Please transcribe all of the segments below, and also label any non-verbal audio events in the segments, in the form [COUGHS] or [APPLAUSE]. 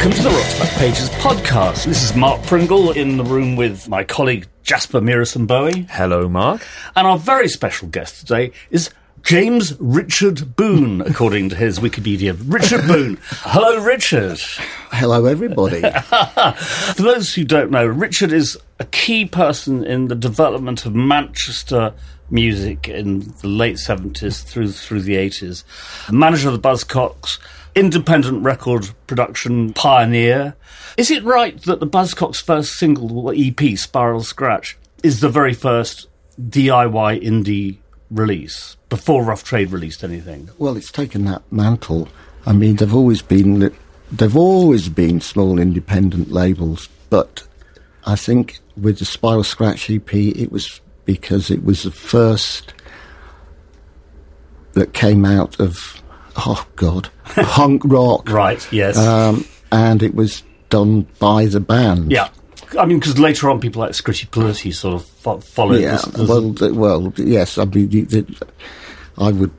Welcome to the Rock's Back Pages podcast. This is Mark Pringle in the room with my colleague Jasper Mearison Bowie. Hello, Mark. And our very special guest today is James Richard Boon, according to his Wikipedia. Richard Boon. [LAUGHS] Hello, Richard. Hello, everybody. [LAUGHS] For those who don't know, Richard is a key person in the development of Manchester music in the late 70s through through the 80s. Manager of the Buzzcocks, independent record production pioneer. Is it right that the Buzzcocks' first single, EP, Spiral Scratch, is the very first DIY indie release before Rough Trade released anything? well, it's taken that mantle. I mean, they've always been they've always been small independent labels, but I think with the Spiral Scratch EP, it was because it was the first that came out of oh god punk rock, Right, yes. um, and it was done by the band. yeah. I mean, because later on, people like Scritti Politti sort of fo- followed Yeah, this. this- well, th- well, yes. I mean, the, the, I would.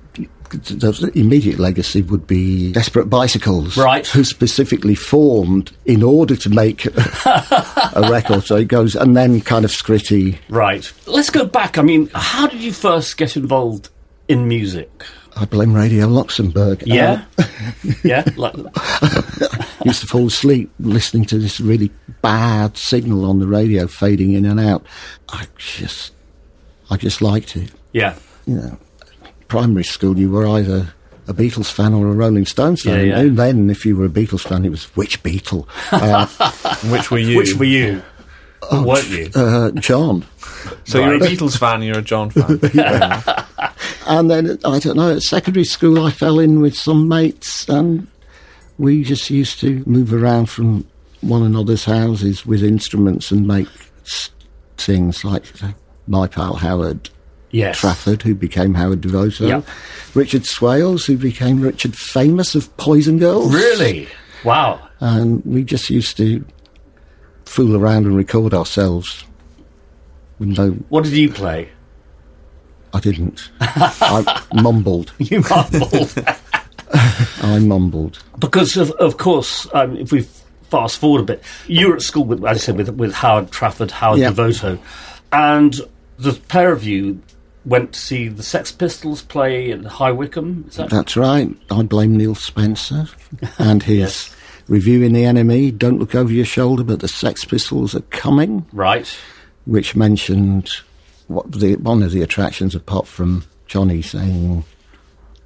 The immediate legacy would be Desperate Bicycles, Right. Who specifically formed in order to make [LAUGHS] a record. So it goes, and then kind of Scritti. Right. Let's go back. I mean, how did you first get involved in music? I blame Radio Luxembourg. Yeah? [LAUGHS] yeah? Like, Uh, [LAUGHS] used to fall asleep listening to this really bad signal on the radio fading in and out. I just, I just liked it. yeah. you know, primary school, you were either a Beatles fan or a Rolling Stones fan. Yeah, yeah. And then, if you were a Beatles fan, it was which Beatle? Uh, [LAUGHS] Which were you? Which were you? Weren't you? uh, John. so you're a Beatles fan, you're a John fan. And then, I don't know, at secondary school, I fell in with some mates, and we just used to move around from one another's houses with instruments and make things like uh, my pal Howard Yes. Trafford, who became Howard Devoto, Yep. Richard Swales, who became Richard Famous of Poison Girls. Really? Wow. and we just used to fool around and record ourselves. With no, What did you play? I didn't. I mumbled. [LAUGHS] You mumbled. [LAUGHS] I mumbled. because, of, of course, um, if we fast forward a bit, you were at school, with, as I said, with, with Howard Trafford, Howard Yeah. Devoto, and the pair of you went to see the Sex Pistols play at High Wycombe. Is that That's right. I blame Neil Spencer and his Yes. review in the NME. Don't look over your shoulder, but the Sex Pistols are coming, right? which mentioned what the one of the attractions apart from Johnny saying.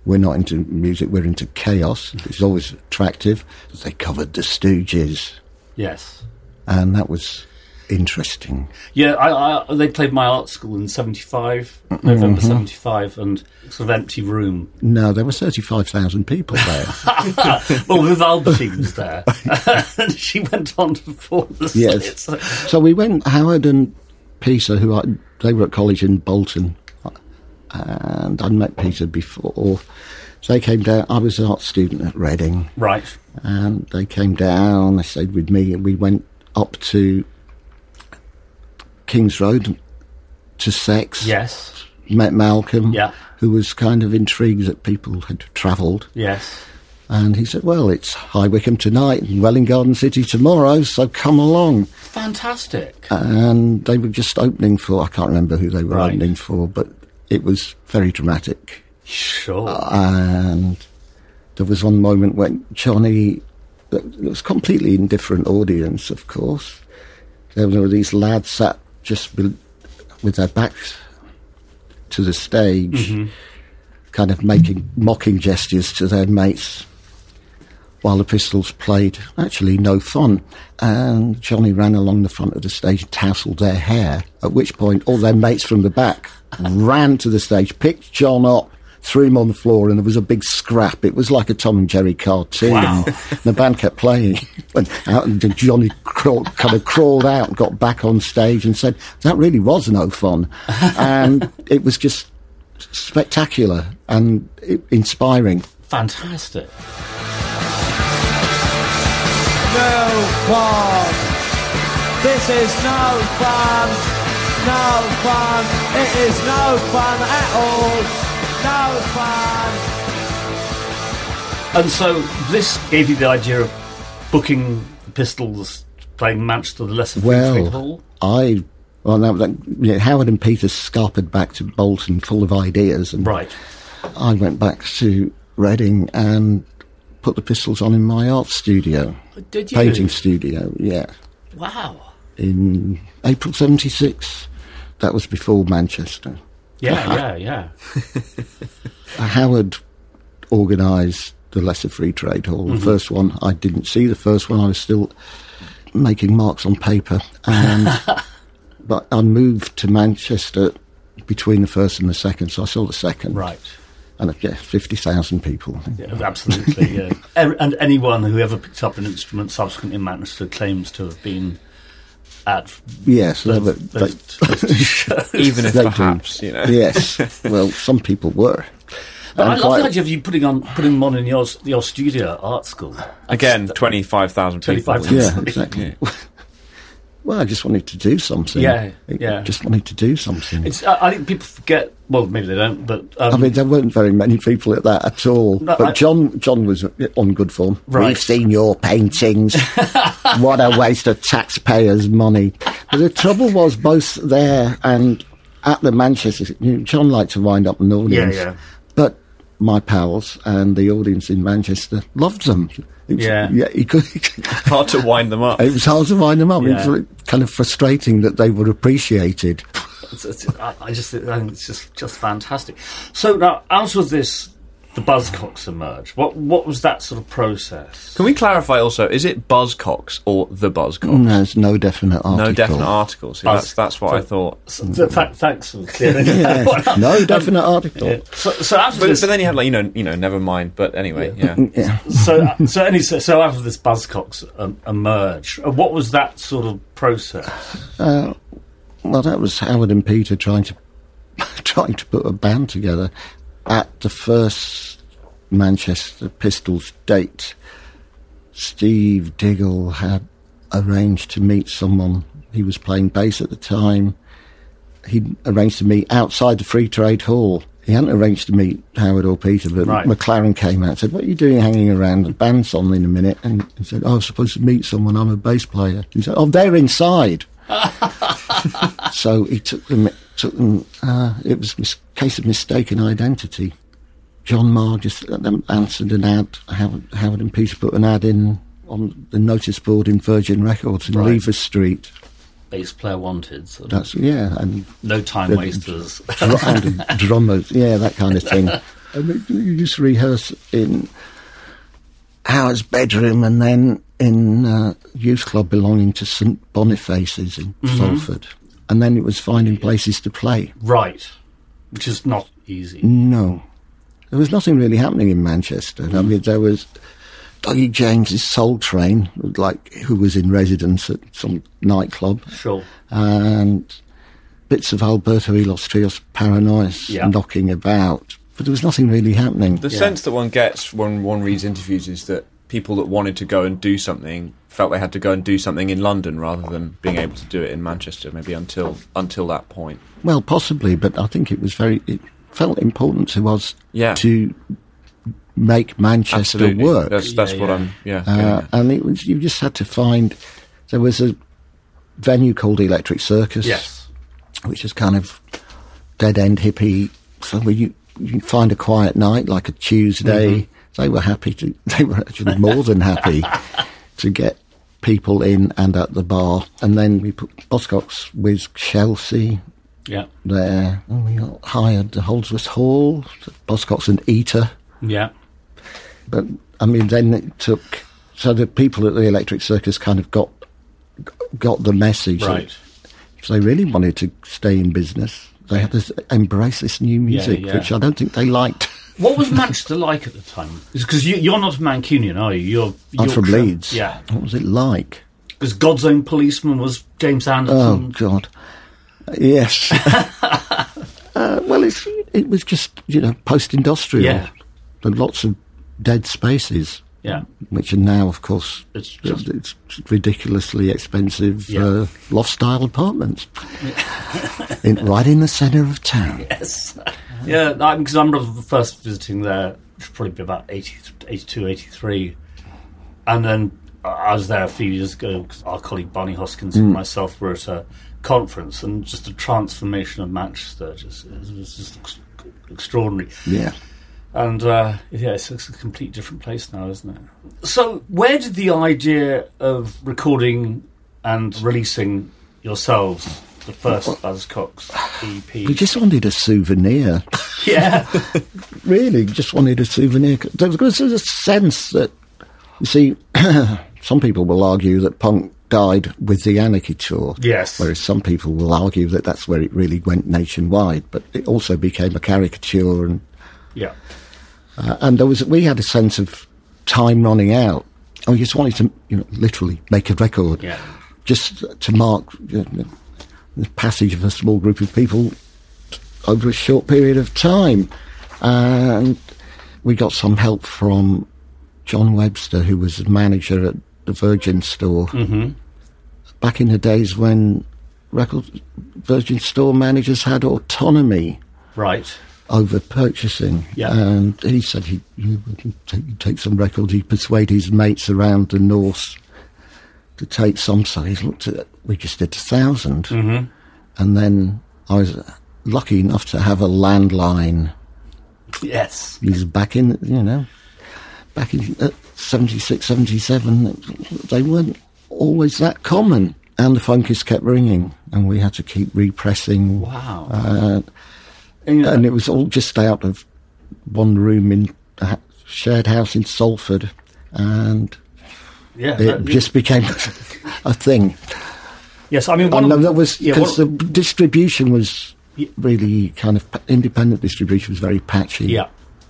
We're not into music, we're into chaos. It's always attractive. They covered the Stooges, Yes. and that was interesting. Yeah, I, I, they played my art school in 75, November mm-hmm. 75, and sort of empty room. No, there were 35,000 people there. [LAUGHS] well, Viv Albertine was there. and [LAUGHS] [LAUGHS] she went on to perform the Yes. Slits. so we went, Howard and Peter, who I, they were at college in Bolton, and I'd met Peter before. So they came down, I was an art student at Reading, Right. and they came down, they stayed with me, and we went up to King's Road to Sex, Yes. met Malcolm, Yeah. who was kind of intrigued that people had travelled. Yes. And he said, Well, it's High Wycombe tonight and Welwyn Garden City tomorrow, so come along. Fantastic. And they were just opening for, I can't remember who they were Right. opening for, but it was very dramatic. Sure. And there was one moment when Johnny, it was completely indifferent audience, of course. There were these lads sat just with, with their backs to the stage, mm-hmm. kind of making mocking gestures to their mates while the Pistols played actually no fun. And Johnny ran along the front of the stage and tousled their hair, at which point all their mates from the back [LAUGHS] ran to the stage, picked John up, threw him on the floor, and there was a big scrap. It was like a Tom and Jerry cartoon. Wow. And the band kept playing. [LAUGHS] Went out and Johnny crawled, kind of crawled out and got back on stage and said, That really was no fun. [LAUGHS] And it was just spectacular and inspiring. Fantastic. No fun. This is no fun. No fun. It is no fun at all. No fun. And so this gave you the idea of booking the Pistols, playing Manchester, the Lesser Well, I well, now that, you know, Howard and Peter scarpered back to Bolton, full of ideas, and Right. I went back to Reading and put the Pistols on in my art studio, Did you? painting studio. Yeah, Wow. in April '76. That was before Manchester. Yeah, [LAUGHS] yeah, yeah. Uh, Howard organised the Lesser Free Trade Hall. The first one, I didn't see the first one. I was still making marks on paper, and [LAUGHS] but I moved to Manchester between the first and the second, so I saw the second. Right. And yeah, fifty thousand people. Yeah, absolutely, yeah. [LAUGHS] E- And anyone who ever picked up an instrument subsequently in Manchester claims to have been at Yes, those, they those, they- those. Even if They do. perhaps, you know. yes. Well, some people were. But I And love quite- the idea of you putting on putting them on in your your studio at art school. Again, 25,000 people. 25,000. Yeah, exactly. Well, I just wanted to do something. Yeah, I yeah. Just wanted to do something. It's, I I think people forget. Well, maybe they don't, but um, I mean, there weren't very many people at that at all. No, but I- John, John was on good form. Right. We've seen your paintings. [LAUGHS] what a waste of taxpayers' money. But the trouble was, both there and at the Manchester, you know, John liked to wind up an audience. Yeah, yeah. But my pals and the audience in Manchester loved them. It was- Yeah. yeah. He could, Hard to wind them up. [LAUGHS] it was hard to wind them up. It was kind of frustrating that they were appreciated. It's, it's, I, I just think I think it's just just fantastic. So now, out of this, the Buzzcocks emerge. What what was that sort of process? Can we clarify also, is it Buzzcocks or the Buzzcocks? No, there's no definite article. No definite article. See, Buzz- that's, that's what I thought. So, th- th- thanks for clearing [LAUGHS] Yeah. that one up. no definite article. Yeah. So, so out of But, this, but then you had like you know you know never mind. But anyway, yeah. Yeah. [LAUGHS] so uh, so, any, so so out of this, Buzzcocks um, emerge. Uh, What was that sort of process? Well, that was Howard and Peter trying to [LAUGHS] trying to put a band together at the first Manchester Pistols date. Steve Diggle had arranged to meet someone. He was playing bass at the time. He'd arranged to meet outside the Free Trade Hall. He hadn't arranged to meet Howard or Peter, but Right. McLaren came out and said, What are you doing hanging around? The band's on in a minute. And he said, Oh, I was supposed to meet someone. I'm a bass player. He said, Oh, they're inside. [LAUGHS] so he took them. Took them. Uh, it was a case of mistaken identity. John Maher just um, answered an ad. Howard, Howard and Peter put an ad in on the notice board in Virgin Records in Right. Lever Street. Bass player wanted. Sort of. That's yeah, and, No time the- wasters. and [LAUGHS] drummers, yeah, that kind of thing. [LAUGHS] And we- you used to rehearse in Howard's bedroom, and then in uh, youth club belonging to St Boniface's in Salford. And then it was finding places to play. right, which is not easy. No. There was nothing really happening in Manchester. I mean, there was Dougie James's Soul Train, like who was in residence at some nightclub, Sure. and bits of Alberto y los Trios Paranoias Yeah. knocking about. But there was nothing really happening. The Yeah. sense that one gets when one reads interviews is that people that wanted to go and do something felt they had to go and do something in London rather than being able to do it in Manchester. Maybe until until that point. Well, possibly, but I think it was very. It felt important to us Yeah. to make Manchester Absolutely, work. That's that's Yeah, what yeah. I'm. Yeah. Uh, getting and it was you just had to find. There was a venue called Electric Circus, Yes. which is kind of dead end hippie. So where you you find a quiet night like a Tuesday. They were happy to. [LAUGHS] They were actually more than happy to get people in and at the bar. And then we put Buzzcocks with Chelsea Yeah. there. And we got hired the Holdsworth Hall, Buzzcocks and Eater. Yeah. But I mean, then it took. So the people at the Electric Circus kind of got got the message. that If they really wanted to stay in business, they had to embrace this new music, yeah. which I don't think they liked. What was Manchester like at the time? Because you, you're not a Mancunian, are you? You're, I'm from. Leeds. Yeah. What was it like? Because God's Own Policeman was James Anderton. Oh God. Yes. [LAUGHS] uh, well, it's, it was just you know post-industrial. Yeah. There were lots of dead spaces. yeah. which are now, of course, It's just- it's ridiculously expensive Yeah. uh, loft-style apartments, [LAUGHS] in, right in the centre of town. Yes. Yeah, because I remember first visiting there, which would probably be about 80, 82, 83. And then I was there a few years ago. 'cause Our colleague Barney Hoskyns and myself were at a conference, and just the transformation of Manchester just it was just ex- extraordinary. Yeah. And uh, yeah, it's, it's a complete different place now, isn't it? So, where did the idea of recording and releasing yourselves the first Buzzcocks EP? We just wanted a souvenir. [LAUGHS] yeah, really, just wanted a souvenir. There was a sense that, you see, [COUGHS] some people will argue that punk died with the Anarchy tour. Yes. Whereas some people will argue that that's where it really went nationwide. But it also became a caricature, and yeah, uh, and there was we had a sense of time running out. And we just wanted to, you know, literally make a record, yeah. just to mark you know, the passage of a small group of people over a short period of time. And we got some help from John Webster, who was manager at the Virgin store. hmm Back in the days when record Virgin store managers had autonomy Right. over purchasing. Yeah. And he said he he would take, take some records. He persuaded his mates around the north to take some. So he looked at. We just did a 1000 hmm And then I was lucky enough to have a landline. Yes. He was back in, you know, back in uh, 76, 77. They weren't always that common. And the Funkers kept ringing, and we had to keep repressing. Wow. Uh, And, you and it was all just out of one room in a shared house in Salford, and yeah. it that- just became a thing. yes. I mean, one And of that was because one- the distribution was really kind of independent distribution was very patchy yeah.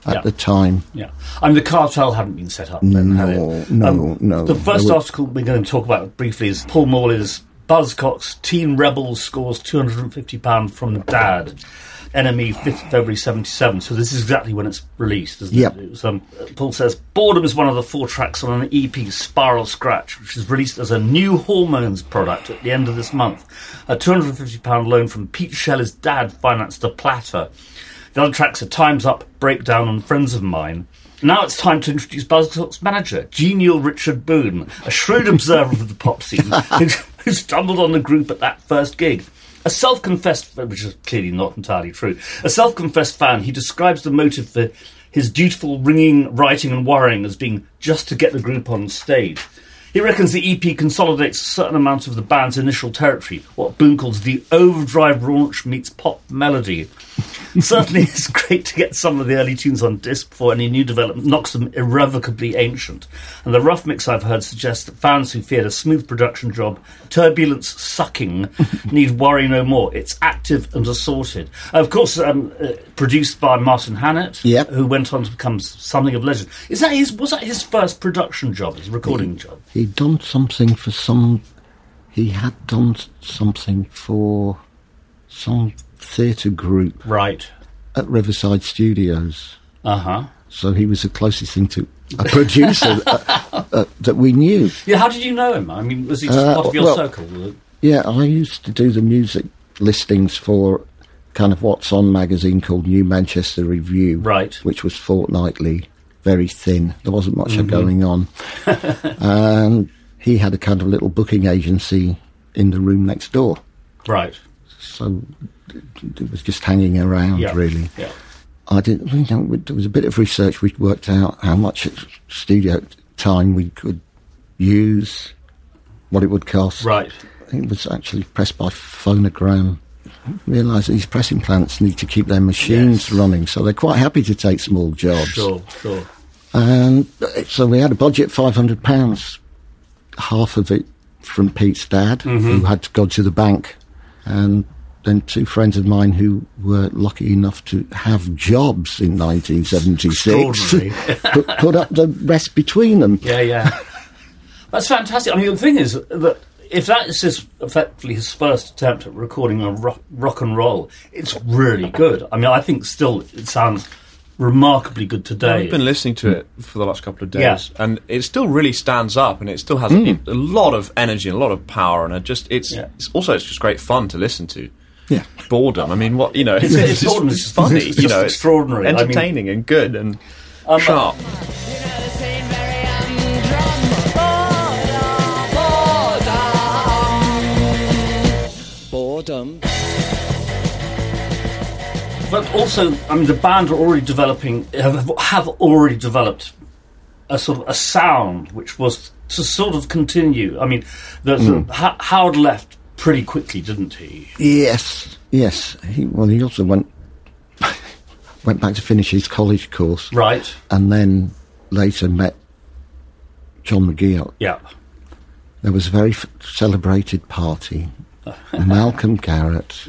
at yeah. the time. Yeah, I mean the cartel hadn't been set up. Then, had No, it? no, um, no. The first article we're going to talk about briefly is Paul Morley's Buzzcocks Teen Rebels scores two hundred and fifty pound from Dad. NME, 5th February 77. So this is exactly when it's released, isn't Yep. it? it was, um, Paul says, Boredom is one of the four tracks on an EP, Spiral Scratch, which is released as a new Hormones product at the end of this month. A £250 loan from Pete Shelley's dad financed a platter. The other tracks are Time's Up, Breakdown, and Friends of Mine. Now it's time to introduce Buzzcocks manager, genial Richard Boon, a shrewd observer of the pop scene, [LAUGHS] who, who stumbled on the group at that first gig. A self-confessed, which is clearly not entirely true, a self-confessed fan, he describes the motive for his dutiful ringing, writing and worrying as being just to get the group on stage. He reckons the EP consolidates a certain amount of the band's initial territory, what Boon calls the overdrive raunch meets pop melody. Certainly, [LAUGHS] it's great to get some of the early tunes on disc before any new development knocks them irrevocably ancient. And the rough mix I've heard suggests that fans who feared a smooth production job, turbulence sucking, [LAUGHS] need worry no more. It's active and assorted. Of course, um, uh, produced by Martin Hannett, Yep. who went on to become something of legend. Is that his? Was that his first production job? His recording job? He'd done something for some. He had done something for some theatre group Right. at Riverside Studios. Uh huh. So he was the closest thing to a producer [LAUGHS] uh, uh, that we knew. Yeah. How did you know him? I mean, was he just Uh, part of your well- circle? Yeah, I used to do the music listings for kind of what's on magazine called New Manchester Review, Right. which was fortnightly, very thin. There wasn't much Mm-hmm. going on, [LAUGHS] and he had a kind of little booking agency in the room next door. Right. So it was just hanging around, Yeah. really. Yeah. I didn't. You know, there was a bit of research. We worked out how much studio time we could use, what it would cost. Right. It was actually pressed by phonogram. Realised these pressing plants need to keep their machines Yes. running, so they're quite happy to take small jobs. Sure. Sure. And so we had a budget five hundred pounds, half of it from Pete's dad, mm-hmm. who had to go to the bank, and then two friends of mine who were lucky enough to have jobs in 1976 [LAUGHS] put, put up the rest between them. Yeah. Yeah. [LAUGHS] That's fantastic. I mean, the thing is that if that is his, effectively his first attempt at recording a rock, rock and roll, it's really good. I mean, I think still it sounds remarkably good today. I've been listening to it for the last couple of days, Yeah. and it still really stands up, and it still has Hmm. a, a lot of energy and a lot of power, and it just it's, Yeah. it's also it's just great fun to listen to. Yeah. Boredom. I mean, what you know, it's, It's- it's, it's just it's funny. It's you know, it's extraordinary. I mean- entertaining and good and Um, sharp. You But also, I mean, the band are already developing, have, have already developed a sort of a sound which was to sort of continue. I mean, the, the, hmm. Ho- Howard left pretty quickly, didn't he? Yes, yes. He, well, he also went [LAUGHS] went back to finish his college course, Right. and then later met John McGeoch. Yeah. There was a very f- celebrated party. [LAUGHS] Malcolm Garrett.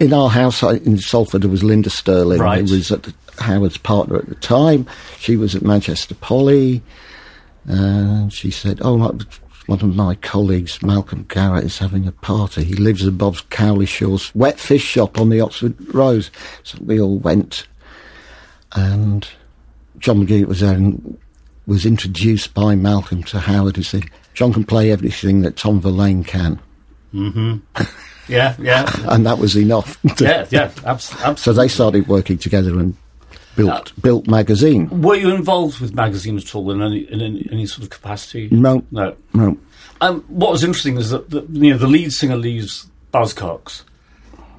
In our house uh, in Salford, there was Linder Sterling, Right. who was at the, Howard's partner at the time. She was at Manchester Poly, and she said, "Oh, my- one of my colleagues, Malcolm Garrett, is having a party. He lives above Cowley Shaw's wet fish shop on the Oxford Road." So we all went, and John McGeoch was there and was introduced by Malcolm to Howard, who said, "John can play everything that Tom Verlaine can." Yeah, yeah. [LAUGHS] and that was enough. [LAUGHS] yeah, yeah, abs- So they started working together and built built magazine. Were you involved with magazine at all in any, in any, any sort of capacity? No, No. no. Um, what was interesting is that the, you know the lead singer leaves Buzzcocks,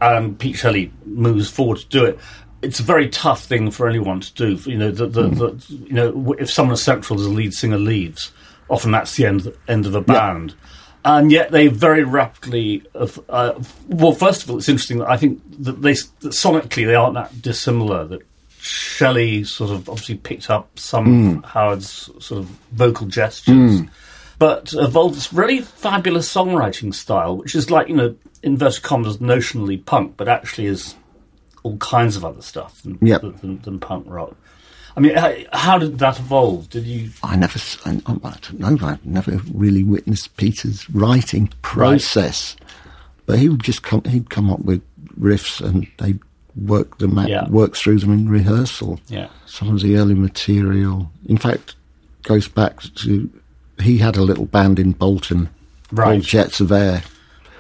and Pete Shelley moves forward to do it. It's a very tough thing for anyone to do. You know, the, the, the, you know, if someone essential as a lead singer leaves, often that's the end end of a band. And yet they very rapidly. Uh, uh, well, first of all, it's interesting that I think that they that sonically they aren't that dissimilar. That Shelley sort of obviously picked up some hmm. of Howard's sort of vocal gestures hmm. but evolved this really fabulous songwriting style, which is like, you know, inverted commas, notionally punk, but actually is all kinds of other stuff than, Yep. than, than punk rock. I mean, how, how did that evolve? Did you. I never, s- I, I don't know, I never really witnessed Peter's writing process. But he would just come, he'd come up with riffs and they'd work them out, Yeah. work through them in rehearsal. Yeah. Some of the early material, in fact, goes back to, he had a little band in Bolton Right. called Jets of Air,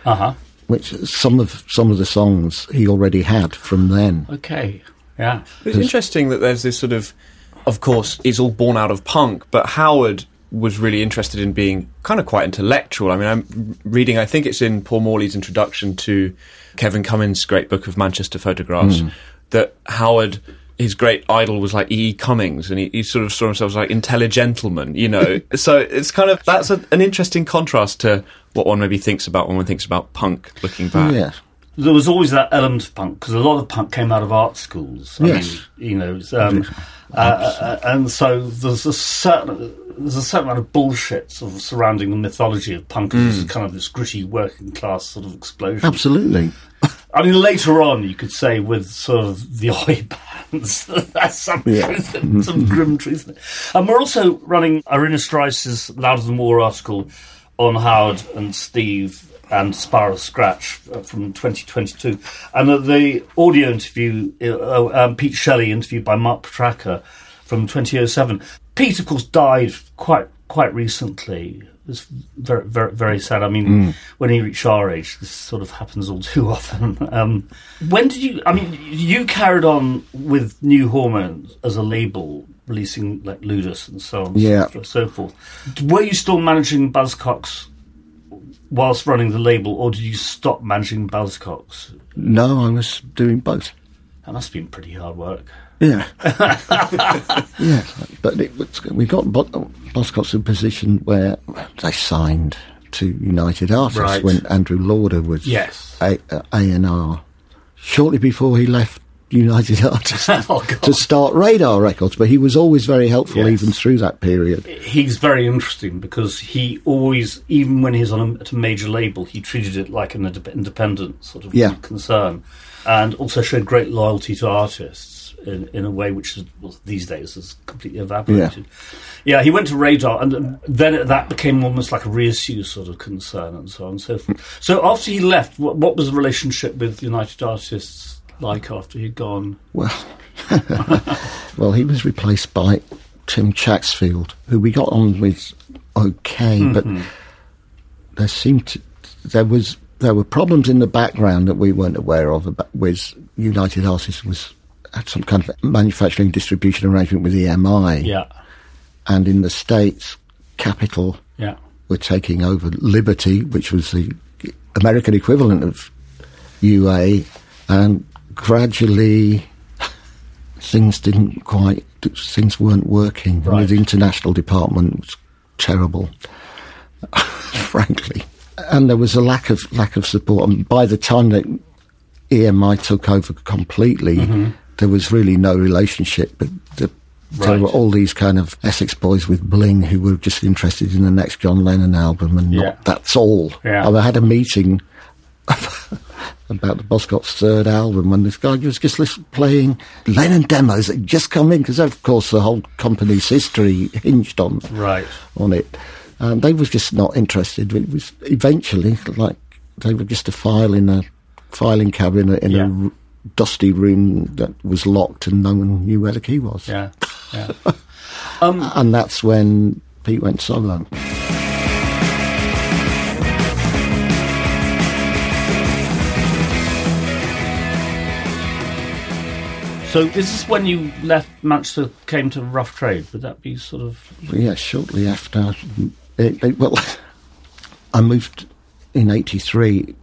Uh huh. which some of, some of the songs he already had from then. Okay. Yeah. It's interesting that there's this sort of, of course, it's all born out of punk, but Howard was really interested in being kind of quite intellectual. I mean, I'm reading, I think it's in Paul Morley's introduction to Kevin Cummins' great book of Manchester photographs, hmm. that Howard. His great idol was like E. E. Cummings, and he, he sort of saw himself as like intelligentleman, you know. [LAUGHS] so it's kind of that's a, an interesting contrast to what one maybe thinks about when one thinks about punk looking back. Yeah. There was always that element of punk because a lot of punk came out of art schools. I Yes. mean, you know, um, uh, uh, and so there's a certain there's a certain amount of bullshit sort of surrounding the mythology of punk as kind of this gritty working class sort of explosion. Absolutely. I mean, later on, you could say with sort of the [LAUGHS] oi bands, that's some Yeah. truth, some grim truth. And we're also running Irina Strice's Louder Than War article on Howard and Steve and Spiral Scratch uh, from 2022, and uh, the audio interview, uh, um, Pete Shelley interviewed by Mark Petraka from 2007. Pete, of course, died quite quite recently. It's very very very sad. I mean, when he reached our age, this sort of happens all [LAUGHS] too often. Um, when did you? I mean, you carried on with New Hormones as a label, releasing like Ludus and so on, Yeah. so, so forth. Were you still managing Buzzcocks whilst running the label, or did you stop managing Buzzcocks? No, I was doing both. That must have been pretty hard work. Yeah. [LAUGHS] yeah. But it, we got Buzzcocks in a position where they signed to United Artists Right. when Andrew Lauder was Yes. A uh, and R. Shortly before he left United [LAUGHS] Artists Oh, to start Radar Records, but he was always very helpful Yes. even through that period. he's very interesting because he always, even when he's on a, at a major label, he treated it like an independent sort of Yeah. concern, and also showed great loyalty to artists in, in a way which is, well, these days has completely evaporated. Yeah. he went to Radar, and um, then that became almost like a reissue sort of concern, and so on and so forth. So after he left, what, what was the relationship with United Artists like after he'd gone? Well, [LAUGHS] well, he was replaced by Tim Chatsfield, who we got on with okay, but mm-hmm. there seemed to, there was there were problems in the background that we weren't aware of. About, with United Artists was had some kind of manufacturing distribution arrangement with EMI, Yeah, and in the states, Capitol yeah, were taking over Liberty, which was the American equivalent of UA, and gradually things didn't quite, things weren't working. Right. The international department was terrible, [LAUGHS] frankly, and there was a lack of lack of support. And by the time that EMI took over completely, Mm-hmm. there was really no relationship. But the, there were all these kind of Essex boys with bling who were just interested in the next John Lennon album, and Yeah. not, that's all. Yeah. I had a meeting about the Buzzcocks' third album, when this guy was just listen, playing Lennon demos that just come in because, of course, the whole company's history hinged on Right. on it. And they was just not interested. It was eventually like they were just a file in a filing cabinet in Yeah. a r- dusty room that was locked, and no one knew where the key was. Yeah. Yeah. [LAUGHS] um, And that's when Pete went solo. So this is when you left Manchester, came to Rough Trade. Would that be sort of Yeah, shortly after. It, it- well, I moved in '83.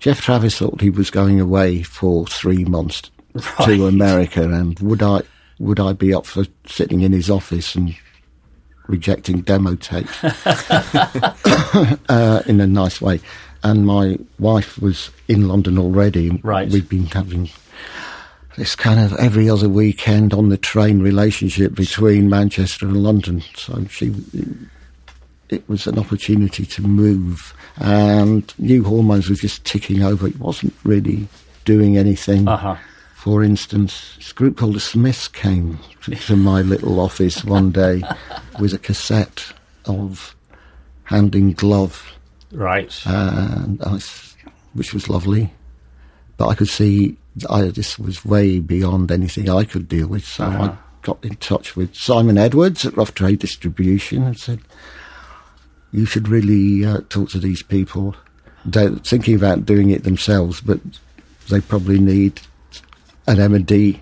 Geoff Travis thought he was going away for three months Right. to America, and would I would I be up for sitting in his office and rejecting demo tapes [LAUGHS] uh, in a nice way? And my wife was in London already. Right. We'd been having this kind of every other weekend on the train relationship between Manchester and London. So she, it was an opportunity to move, and New Hormones was just ticking over. It wasn't really doing anything. Uh huh. For instance, this group called the Smiths came to, to my little office one day [LAUGHS] with a cassette of Hand in Glove Right. and I which was lovely. But I could see I, this was way beyond anything I could deal with, so Uh-huh. I got in touch with Simon Edwards at Rough Trade Distribution and said, "You should really uh, talk to these people. They're thinking about doing it themselves, but they probably need an M and D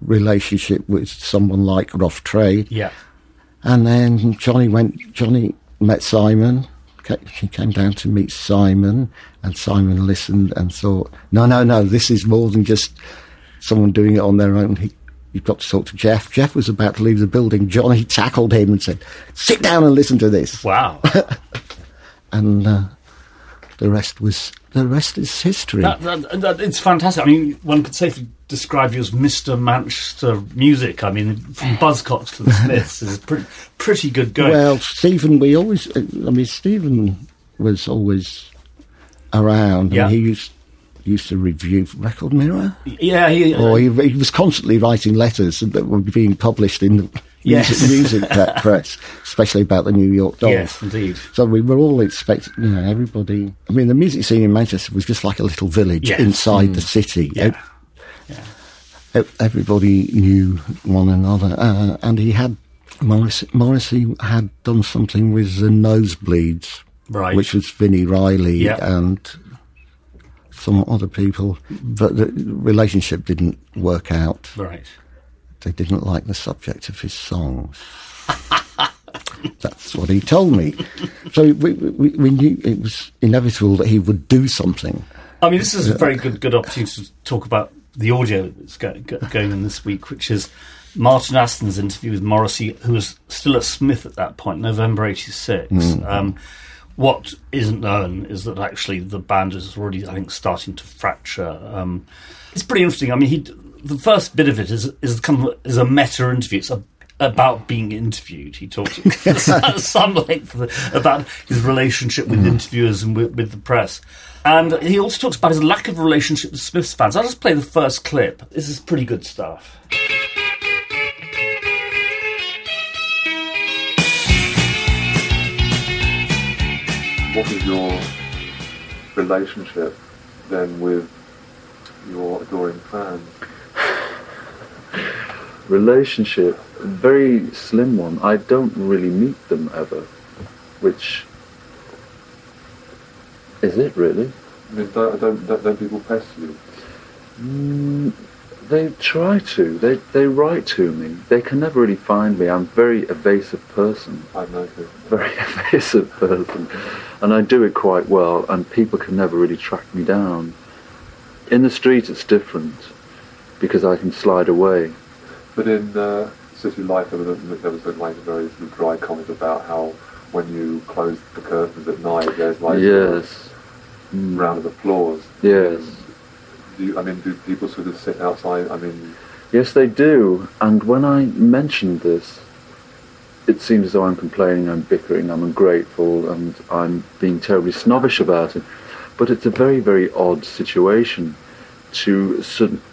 relationship with someone like Rough Trade." yeah. And then Johnny went. Johnny met Simon. Ca- He came down to meet Simon, and Simon listened and thought, "No, no, no. This is more than just someone doing it on their own. He, you've got to talk to Geoff." Geoff was about to leave the building. Johnny tackled him and said, "Sit down and listen to this." Wow. [LAUGHS] And uh, the rest was the rest is history. That, that, that, it's fantastic. I mean, one could safely describe you as Mr. Manchester music. I mean, from [LAUGHS] Buzzcocks to the Smiths is a pretty, pretty good going. Well, Stephen, we always, I mean, Stephen was always around. I Yeah. mean, he used used to review Record Mirror, yeah, he, or uh, he, he was constantly writing letters that were being published in the Yes. music, music [LAUGHS] pre- press, especially about the New York Dolls. yes, indeed. So we were all expecting, you know, everybody. I mean, the music scene in Manchester was just like a little village Yes. inside the city. Yeah. E- Everybody knew one another, uh, and he had Morrissey, Morrissey had done something with the Nosebleeds, Right. which was Vini Reilly Yeah. and some other people, but the relationship didn't work out. Right. They didn't like the subject of his songs. [LAUGHS] That's what he told me. So we, we, we knew it was inevitable that he would do something. I mean, this is a very good good opportunity to talk about the audio that's go, go, going on this week, which is Martin Aston's interview with Morrissey, who was still at Smith at that point, November '86. Um, what isn't known is that actually the band is already, I think, starting to fracture. Um, it's pretty interesting. I mean, he the first bit of it is is kind of is a meta interview. It's a, about being interviewed. He talks at [LAUGHS] [LAUGHS] some length about his relationship with mm-hmm. interviewers and with, with the press. And he also talks about his lack of relationship with Smiths fans. I'll just play the first clip. This is pretty good stuff. what is your relationship then with your adoring fans? Relationship, a very slim one. I don't really meet them ever, which is it really? I mean, don't, don't, don't, don't people pester you? Mm, they try to. They they write to me. They can never really find me. I'm a very evasive person. I've noticed. Very [LAUGHS] evasive person, and I do it quite well. And people can never really track me down. In the street, it's different. Because I can slide away. But in uh, City Life, there was, a, there was a, like a very sort of dry comment about how when you close the curtains at night, there's like Yes, a round of applause. yes. Do you, I mean, do people sort of sit outside? I mean, Yes, they do. And when I mentioned this, it seems as though I'm complaining, I'm bickering, I'm ungrateful, and I'm being terribly snobbish about it. But it's a very, very odd situation to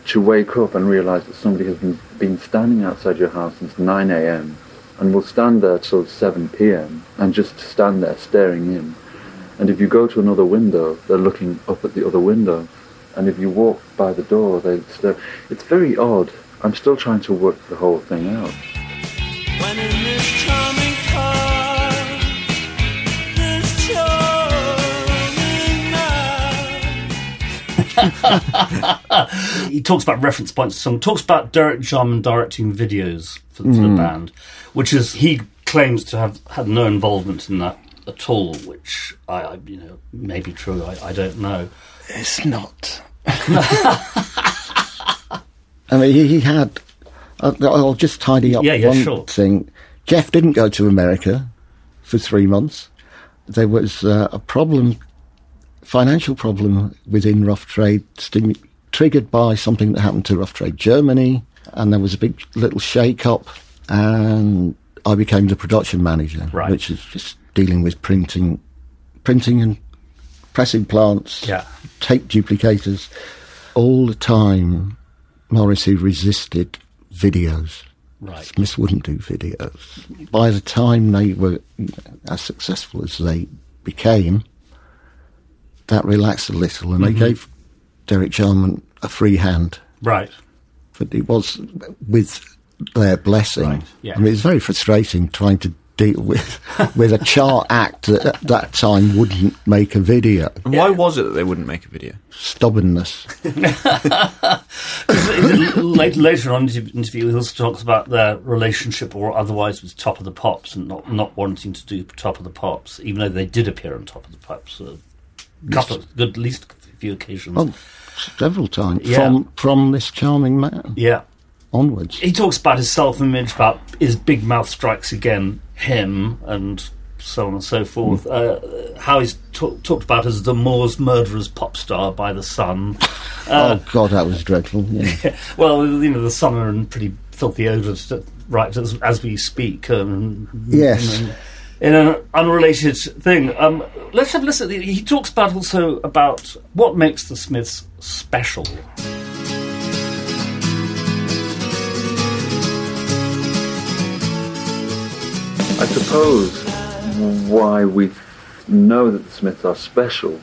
to wake up and realise that somebody has been, been standing outside your house since 9 a.m. and will stand there till 7 p.m. and just stand there staring in. And if you go to another window, they're looking up at the other window. And if you walk by the door, they stare. It's very odd. I'm still trying to work the whole thing out. He talks about reference points to song, talks about Derek Jarman directing videos for, for the band, which is he claims to have had no involvement in that at all, which I, I you know may be true. I, I don't know. It's not. [LAUGHS] I mean, he, he had. I'll, I'll just tidy up Yeah, yeah, one sure. thing. Geoff didn't go to America for three months. There was uh, a problem, financial problem within Rough Trade, stimu- triggered by something that happened to Rough Trade Germany, and there was a big little shake-up, and I became the production manager, Right. which is just dealing with printing, printing and pressing plants, Yeah. tape duplicators. All the time, Morrissey resisted videos. Right. Smith wouldn't do videos. By the time they were as successful as they became, that relaxed a little, and Mm-hmm. they gave Derek Jarman a free hand. Right. But it was with their blessing. Right, yeah. I mean, it's very frustrating trying to deal with [LAUGHS] with a chart act that at that time wouldn't make a video. And why was it that they wouldn't make a video? Stubbornness. [LAUGHS] later, later on in the interview, he also talks about their relationship or otherwise with Top of the Pops and not, not wanting to do Top of the Pops, even though they did appear on Top of the Pops. A couple good, at least a few occasions. Oh, several times Yeah. from from this charming man Yeah. onwards. He talks about his self image, about his big mouth strikes again, him, and so on and so forth. Uh, how he's ta- talked about as the Moors murderer's pop star by the Sun. [LAUGHS] Uh, oh God, that was dreadful. Yeah. [LAUGHS] Well, you know, the Sun are in pretty filthy odours right as, as we speak. Um, Yes. In an unrelated thing, um, let's have a listen. He talks about also about what makes the Smiths special. I suppose why we know that the Smiths are special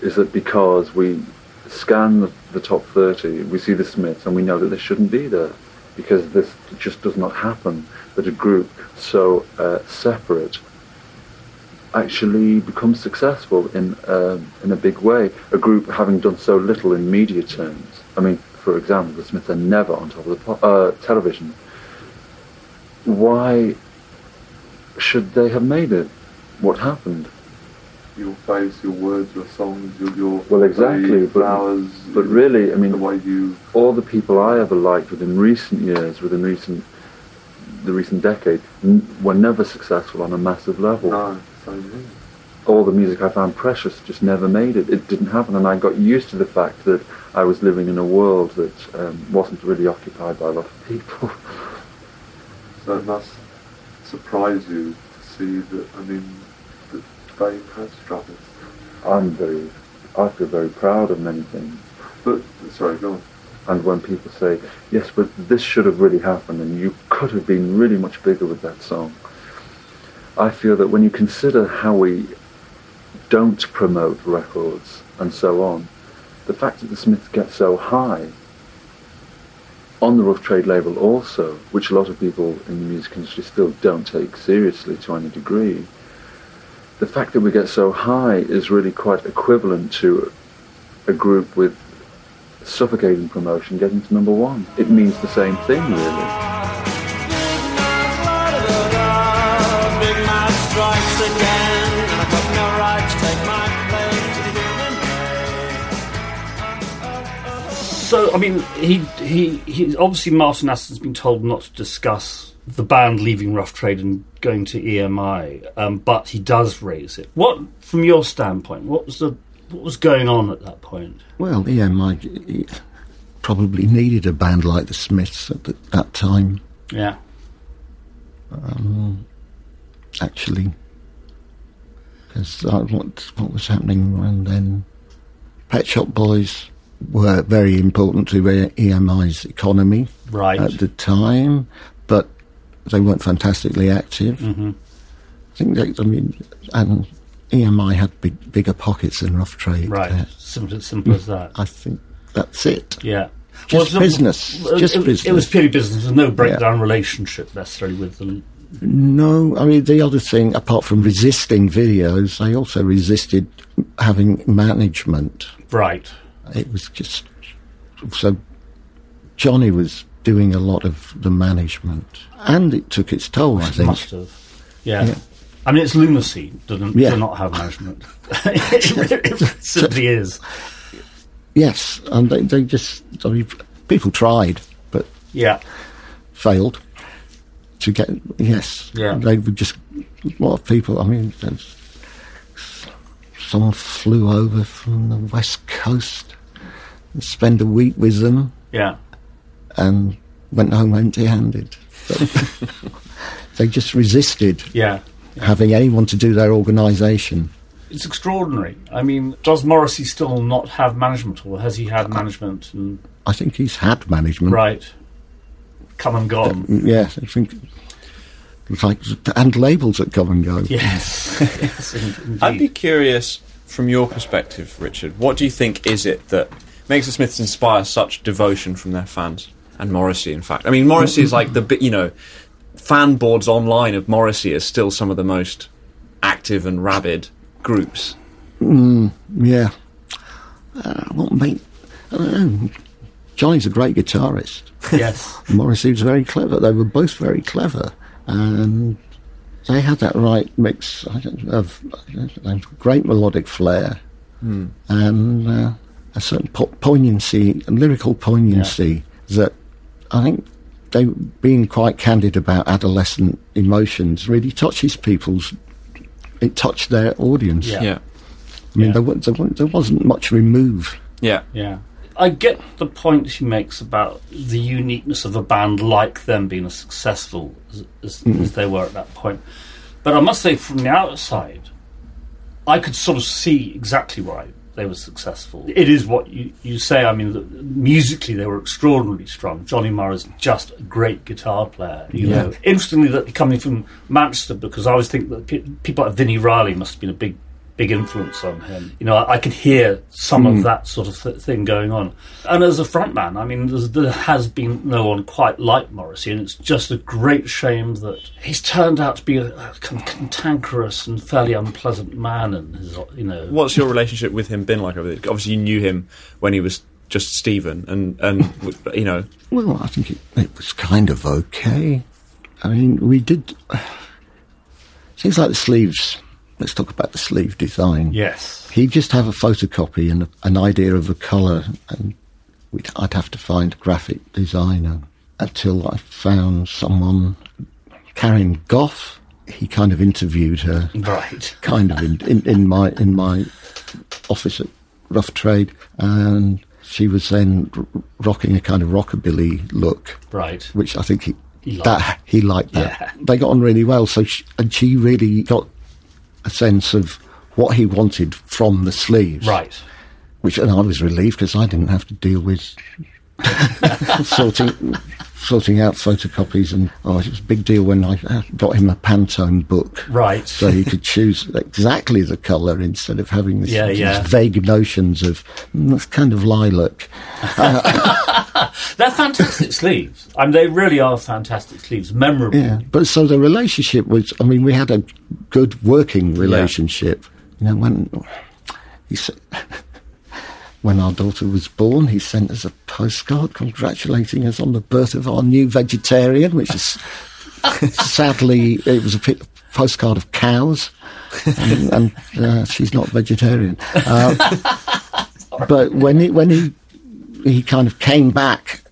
is that because we scan the, the top 30, we see the Smiths and we know that they shouldn't be there because this just does not happen that a group so uh, separate actually becomes successful in um in a big way. A group having done so little in media terms. I mean, for example, the Smiths are never on top of the po- uh, television. Why should they have made it? What happened? your face, your words, your songs, your, your Well, exactly, but- flowers. But really, I mean, the way you all the people I ever liked within recent years, within recent the recent decade, n- were never successful on a massive level. no, same here. All the music I found precious just never made it. It didn't happen, and I got used to the fact that I was living in a world that um, wasn't really occupied by a lot of people. [LAUGHS] So it must surprise you to see that. I mean, that they have struggled. I'm very, I feel very proud of many things. But sorry, go on. And when people say, yes, but this should have really happened and you could have been really much bigger with that song, I feel that when you consider how we don't promote records and so on, the fact that the Smiths get so high on the Rough Trade label also, which a lot of people in the music industry still don't take seriously to any degree, the fact that we get so high is really quite equivalent to a group with suffocating promotion getting to number one. It means the same thing, really. So, I mean, he he he obviously Martin Aston's been told not to discuss the band leaving Rough Trade and going to EMI, um, but he does raise it. What, from your standpoint, what was the what was going on at that point? Well, EMI probably needed a band like the Smiths at the, that time, Yeah, actually. Because uh, what, what was happening around then? Pet Shop Boys were very important to EMI's economy right. at the time, but they weren't fantastically active. Mhm. I think they, I mean, and EMI had big, bigger pockets than Rough Trade. Right, Uh, simple, simple as that. I think that's it. Yeah, Just the- business, well, just it, business. It was purely business. There's no breakdown relationship necessarily with them. No, I mean the other thing, apart from resisting videos, they also resisted having management. Right. It was just so Johnny was doing a lot of the management, and it took its toll. I think. Must have. Yeah. Yeah. I mean, it's lunacy doesn't Yeah. to not have management. [LAUGHS] it, simply is. Yes, and they, they just I mean, people tried, but Yeah. failed to get. Yes, Yeah. they would just a lot of people. I mean, someone flew over from the west coast and spent a week with them. Yeah. and went home empty-handed. [LAUGHS] They just resisted Yeah. Having anyone to do their organisation. It's extraordinary. I mean, does Morrissey still not have management, or has he had management and I think he's had management. right come and gone? Uh, mm, yes, I think. It's like and labels that come and go. Yes. [LAUGHS] yes, in- I'd be curious from your perspective, Richard. What do you think is it that makes the Smiths inspire such devotion from their fans and Morrissey? In fact, I mean, Morrissey is like the you know fan boards online of Morrissey are still some of the most active and rabid groups. Yeah. Uh, what made? I don't know. Johnny's a great guitarist. [LAUGHS] Yes. Morrissey was very clever. They were both very clever, and they had that right mix I don't know, of great melodic flair and uh, a certain po- poignancy, and lyrical poignancy that I think they being quite candid about adolescent emotions really touches people's. It touched their audience. Yeah. Yeah, I mean, Yeah. there, wa- there, there wasn't much remove. yeah, Yeah. I get the point she makes about the uniqueness of a band like them being as successful as, as, mm-hmm. as they were at that point. But I must say, from the outside, I could sort of see exactly why they were successful. It is what you, you say. I mean, the, musically, they were extraordinarily strong. Johnny Marr's just a great guitar player. You Yeah. know, interestingly, that coming from Manchester, because I always think that pe- people like Vini Reilly must have been a big big influence on him. You know, I, I could hear some of hmm. that sort of th- thing going on. And as a frontman, I mean, there has been no one quite like Morrissey, and it's just a great shame that he's turned out to be a, a con- cantankerous and fairly unpleasant man. And his, you know, What's your relationship with him been like over there? Obviously, you knew him when he was just Stephen, and and you know, Well, I think it, it was kind of okay. I mean, we did [SIGHS] things like the sleeves. Let's talk about the sleeve design. yes, He'd just have a photocopy and an idea of a colour, and we'd, I'd have to find a graphic designer until I found someone, Caryn Gough. He kind of interviewed her, right, kind of in, in, in my in my office at Rough Trade, and she was then r- rocking a kind of rockabilly look right. which I think he, He liked. that he liked that. Yeah. They got on really well. So she, and she really got a sense of what he wanted from the sleeves, Right. Which and I was relieved because I didn't have to deal with [LAUGHS] sorting sorting out photocopies and oh, it was a big deal when I uh, got him a Pantone book. Right. So he could choose exactly the colour instead of having this, Yeah, these vague notions of mm, that's kind of lilac. [LAUGHS] They're fantastic sleeves. I mean, they really are fantastic sleeves. Memorable. Yeah, but so the relationship was. I mean, we had a good working relationship. You know, when he said. When our daughter was born, he sent us a postcard congratulating us on the birth of our new vegetarian, which is [LAUGHS] sadly it was a postcard of cows, and, and uh, she's not vegetarian. Uh, [LAUGHS] but when he when he he kind of came back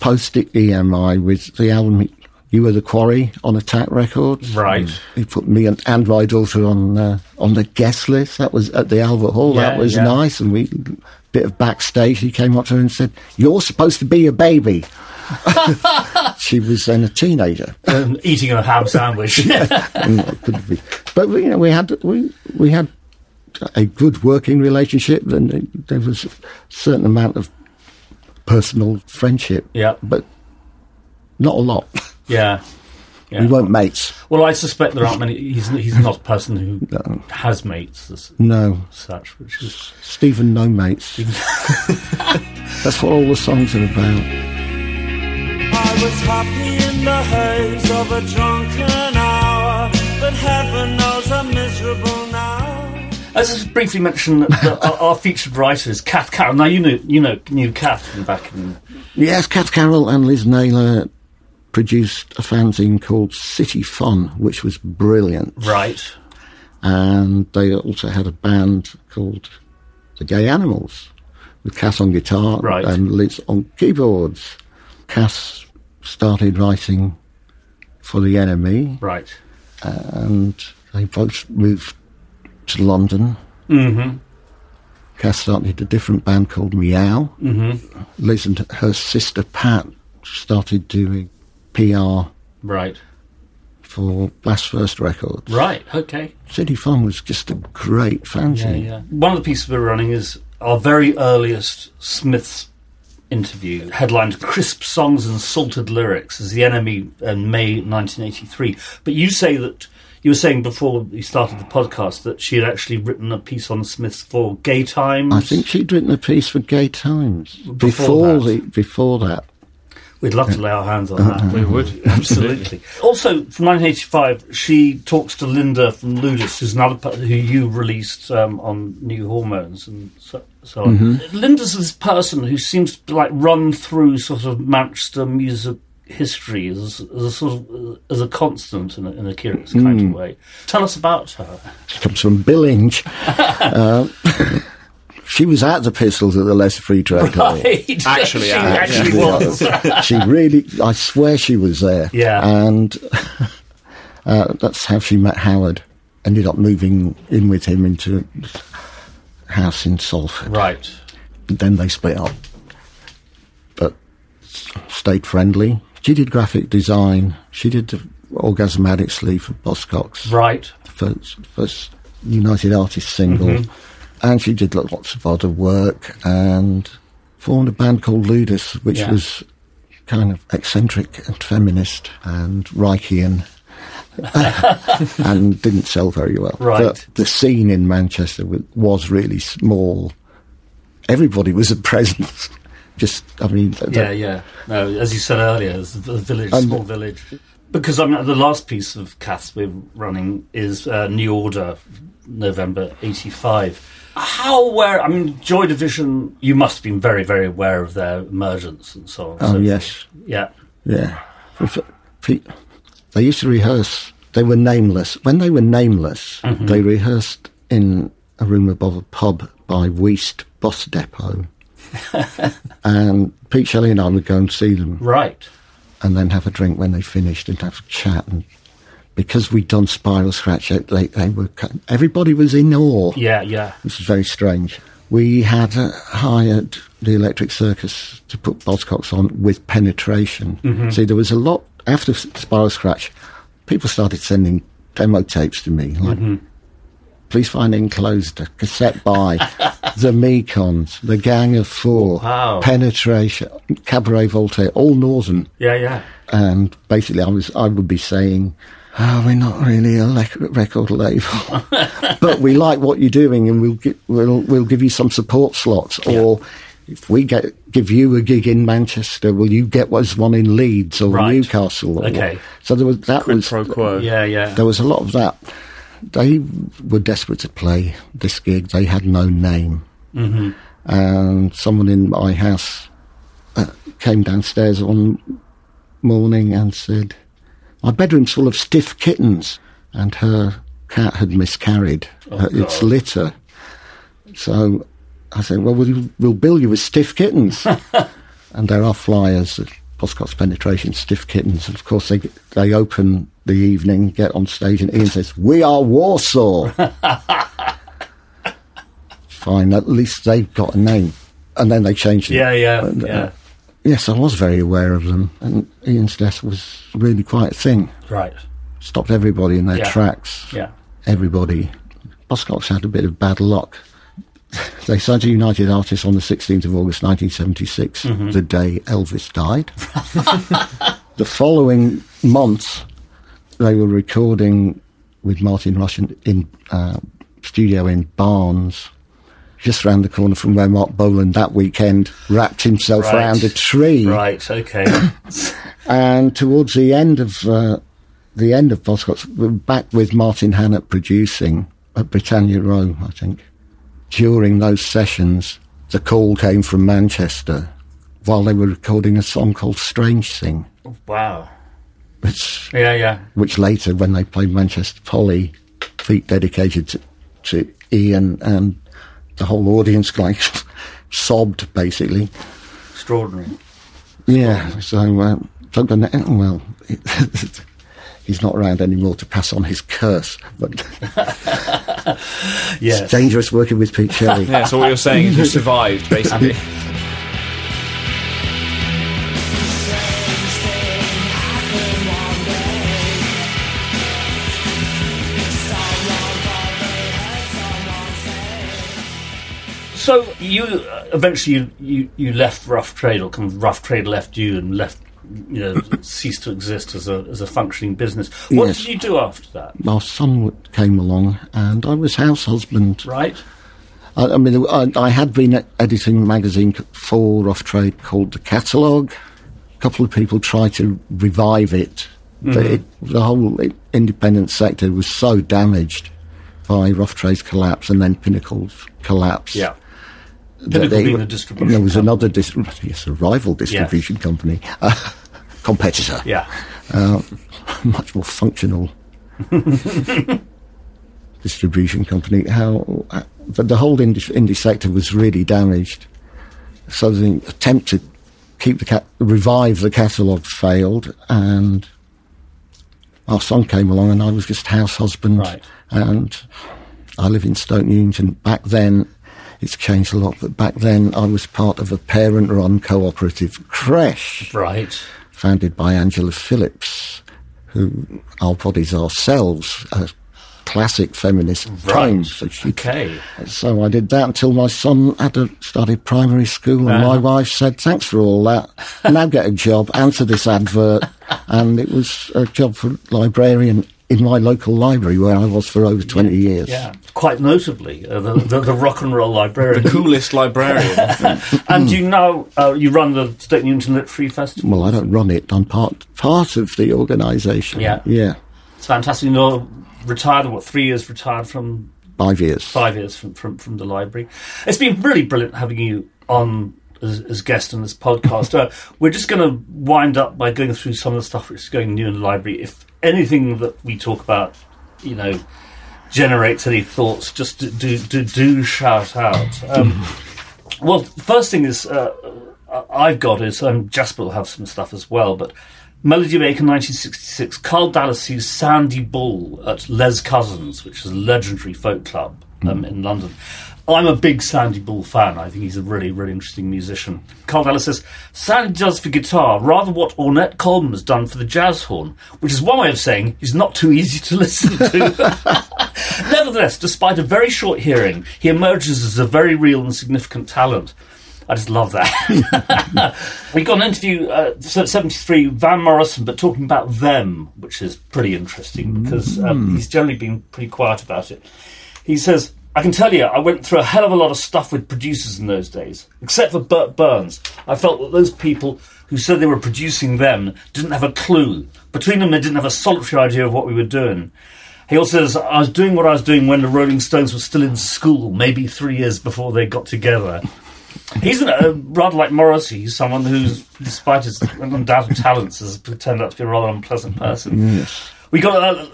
post EMI with the album You Were the Quarry on Attack Records. Right. He put me and, and my daughter on uh, on the guest list. That was at the Albert Hall. Yeah, that was yeah. nice. And we bit of backstage. He came up to her and said, "You're supposed to be a baby." [LAUGHS] she was then a teenager. Um, eating a ham sandwich. [LAUGHS] Mm, could be. But you know, we had we we had a good working relationship, and there was a certain amount of personal friendship. Yeah. but not a lot. Yeah. Yeah. We weren't mates. Well, I suspect there aren't many. He's, he's not a person who has mates as No, such, which is. Stephen, no mates. [LAUGHS] That's what all the songs are about. I was happy in the haze of a drunken hour, but heaven knows I'm miserable now. Let's just briefly mention that, that our, our featured writer is Cath Carroll. Now, you know, you know, knew Cath from back in. Yes, Cath Carroll and Liz Naylor produced a fanzine called City Fun, which was brilliant. Right. and they also had a band called the Gay Animals with Cath on guitar Right. and Liz on keyboards. Cath started writing for the NME Right. and they both moved to London. Mm-hmm. Cath started a different band called Miaow. Mm-hmm. Liz and her sister Pat started doing PR Right. for Blast First Records. Right. Okay. City Fun was just a great Yeah, fanzine. yeah. One of the pieces we're running is our very earliest Smiths interview, headlined "Crisp Songs and Salted Lyrics" as the NME in May 1983. But you say that you were saying before we started the podcast that she had actually written a piece on Smiths for Gay Times. I think she'd written a piece for Gay Times Before before, the before that. We'd love to lay our hands on that. [LAUGHS] We would. [LAUGHS] Absolutely. Also, from 1985, she talks to Linder from Ludus, who's another who you released um, on New Hormones and so, so on. Linder's this person who seems to like run through sort of Manchester music history as, as a sort of as a constant in a, in a curious kind of way. Tell us about her. She comes from Billinge. [LAUGHS] uh, she was at the Pistols at the Lesser Free Trade Hall. Right. [LAUGHS] Actually, she yeah. actually Yeah. was. [LAUGHS] she really, I swear she was there. Yeah. And [LAUGHS] uh, that's how she met Howard. Ended up moving in with him into a house in Salford. right. Then they split up. But s- stayed friendly. She did graphic design. She did the Orgasm Addict sleeve for Buzzcocks. Right. first, first United Artists single, Mm-hmm. And she did lots of other work and formed a band called Ludus, which Yeah. was kind of eccentric and feminist and Reichian. [LAUGHS] and didn't sell very well. Right. But the scene in Manchester was really small. Everybody was a [LAUGHS] presence. Just, I mean, Yeah, yeah. No, as you said earlier, it's a village, And- small village. Because I mean, the last piece of Cath's we're running is uh, New Order, November '85. How aware? I mean, Joy Division. You must have been very, very aware of their emergence and so on. Oh so yes, yeah. yeah. F- f- pe- They used to rehearse. They were nameless. When they were nameless, mm-hmm. they rehearsed in a room above a pub by Weaste Bus Depot. [LAUGHS] and Pete Shelley and I would go and see them, Right. and then have a drink when they finished and have a chat. And because we'd done Spiral Scratch, they, they were everybody was in awe. Yeah, yeah. This is very strange. We had uh, hired the Electric Circus to put Buzzcocks on with penetration. See, there was a lot after Spiral Scratch. People started sending demo tapes to me, like Please Find Enclosed, a cassette by [LAUGHS] the Mekons, the Gang of Four, Wow. Penetration, Cabaret Voltaire, all Northern Yeah, yeah. and basically I was I would be saying, "Oh, we're not really a record label, [LAUGHS] but we like what you're doing, and we'll gi- we'll we'll give you some support slots, or if we get give you a gig in Manchester, will you get us one in Leeds or Right. Newcastle? Or Okay. So there was that Quid was pro quo. Yeah, yeah. there was a lot of that. They were desperate to play this gig. They had no name. Mm-hmm. And someone in my house uh, came downstairs one morning and said, My bedroom's full of stiff kittens. And her cat had miscarried uh, its litter. So I said, well, we'll, we'll bill you as Stiff Kittens. [LAUGHS] and there are flyers of Buzzcocks Penetration, Stiff Kittens. And of course, they, they open the evening, get on stage, and Ian says, We are Warsaw. [LAUGHS] Fine, at least they've got a name. And then they changed it. Yeah, yeah, And, uh, yeah. Yes, I was very aware of them. And Ian's death was really quite a thing. Right. Stopped everybody in their Yeah. tracks. Yeah. Everybody. Buzzcocks had a bit of bad luck. [LAUGHS] They signed to United Artists on the 16th of August 1976, the day Elvis died. [LAUGHS] the following month, they were recording with Martin Rush in, in uh, studio in Barnes, just round the corner from where Marc Bolan that weekend wrapped himself Right. around a tree. Right. Okay. [COUGHS] And towards the end of uh, the end of Buzzcocks, we're back with Martin Hannett producing at Britannia Row, I think. During those sessions, the call came from Manchester while they were recording a song called Strange Thing, wow. which, Yeah. Yeah. which later, when they played Manchester Poly, feet dedicated to, to Ian, and the whole audience [LAUGHS] like sobbed basically. Extraordinary. Yeah, so uh, so gonna- well, [LAUGHS] he's not around anymore to pass on his curse, but [LAUGHS] Yes. it's dangerous working with Pete Shelley. Yeah, so what you're saying is you survived, basically. So you uh, eventually you, you, you left Rough Trade, or kind of Rough Trade left you and left you know [COUGHS] ceased to exist as a as a functioning business. What Yes. did you do after that? My son came along, and I was house husband. Right. I, I mean, I, I had been editing a magazine for Rough Trade called The Catalogue. A couple of people tried to revive it, but it, the whole independent sector was so damaged by Rough Trade's collapse and then Pinnacle's collapse. Yeah. Pinnacle they- being the distribution There was company. another dis- yes, a rival distribution company, uh, [LAUGHS] competitor, Yeah. much more functional [LAUGHS] distribution company. How, uh, but the whole indie, indie sector was really damaged. So the attempt to keep the cat, revive the catalogue failed, and our son came along, and I was just house husband. Right. And I live in Stoke Newington. Back then, it's changed a lot, but back then I was part of a parent-run cooperative creche Right. founded by Angela Phillips, who our bodies ourselves, a classic feminist poem. So, Okay. so I did that until my son had a, started primary school, and my Uh-huh. wife said, "Thanks for all that. Now get a job. Answer this advert." [LAUGHS] and it was a job for librarian in my local library where I was for over twenty years. Yeah. Quite notably, uh, the, the the rock and roll librarian. the coolest librarian. [LAUGHS] and you now uh, you run the Stoke Newington Free Festival. Well, I don't run it. I'm part part of the organisation. Yeah. yeah, It's fantastic. You know, retired. What three years retired from five years. five years from, from, from the library. It's been really brilliant having you on as, as guest on this podcast. uh, we're just going to wind up by going through some of the stuff which is going new in the library. If anything that we talk about, you know, generates any thoughts, just do do, do, do shout out. Um, [LAUGHS] well, first thing is uh, I've got is um, Jasper will have some stuff as well, but. Melody Maker 1966, Karl Dallas sees Sandy Bull at Les Cousins, which is a legendary folk club um, in London. I'm a big Sandy Bull fan. I think he's a really, really interesting musician. Karl Dallas says, Sandy does for guitar rather what Ornette Coleman has done for the jazz horn, which is one way of saying he's not too easy to [LAUGHS] listen to. [LAUGHS] Nevertheless, despite a very short hearing, he emerges as a very real and significant talent. I just love that. [LAUGHS] we got an interview, uh, so- 73, Van Morrison, but talking about them, which is pretty interesting because um, he's generally been pretty quiet about it. He says, I can tell you, I went through a hell of a lot of stuff with producers in those days, except for Bert Berns. I felt that those people who said they were producing them didn't have a clue. Between them, they didn't have a solitary idea of what we were doing. He also says, I was doing what I was doing when the Rolling Stones were still in school, maybe three years before they got together. He's uh, rather like Morrissey. He's someone who's, despite his undoubted talents, has turned out to be a rather unpleasant person. Yes. We got uh,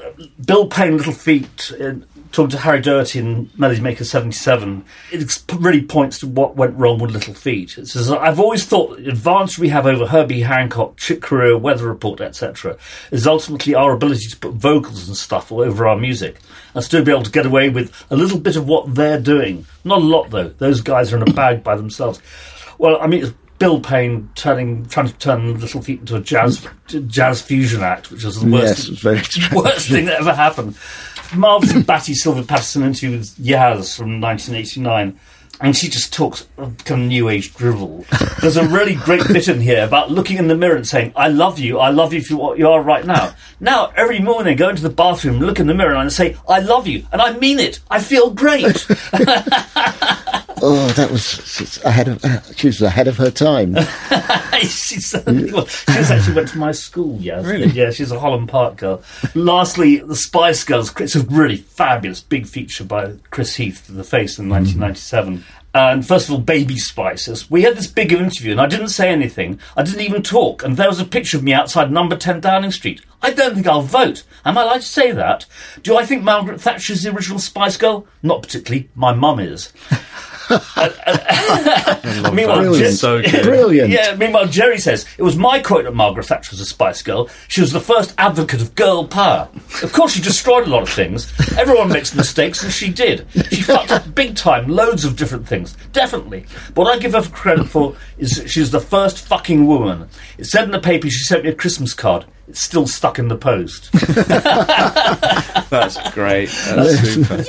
Bill Payne, Little Feat, uh, talking to Harry Doherty in Melody Maker 77. It really points to what went wrong with Little Feat. It says, I've always thought the advantage we have over Herbie Hancock, Chick Corea, Weather Report, etc., is ultimately our ability to put vocals and stuff all over our music and still be able to get away with a little bit of what they're doing. Not a lot, though. Those guys are in a bag by themselves. Well, I mean, it's Bill Payne turning, trying to turn Little Feat into a jazz jazz fusion act, which was the worst, Yes, [LAUGHS] worst thing that ever happened. Marvelous [LAUGHS] Batty Sylvia Patterson interview with Yazz from 1989. And she just talks of kind of new age drivel. There's a really great bit in here about looking in the mirror and saying, I love you, I love you for what you are right now. Now, every morning I go into the bathroom, look in the mirror, and I say, I love you, and I mean it. I feel great. [LAUGHS] Oh, that was ahead of. Uh, she was ahead of her time. she certainly was. She actually went to my school, yes. Really? Yeah, she's a Holland Park girl. Lastly, the Spice Girls. It's a really fabulous big feature by Chris Heath, The Face, in 1997. And first of all, Baby Spices. We had this big interview, and I didn't say anything. I didn't even talk. And there was a picture of me outside number 10 Downing Street. I don't think I'll vote. Am I allowed to say that? Do I think Margaret Thatcher's the original Spice Girl? Not particularly. My mum is. [LAUGHS] [LAUGHS] Meanwhile, Brilliant. Jer- So good. Brilliant. yeah, meanwhile, Geri says it was my quote that Margaret Thatcher was a Spice Girl. She was the first advocate of girl power. Of course, she destroyed a lot of things. Everyone makes mistakes, and she did. She fucked up big time, loads of different things. Definitely. But what I give her credit for is she's the first fucking woman. It said in the paper she sent me a Christmas card. It's still stuck in the post. [LAUGHS] That's great. That's super.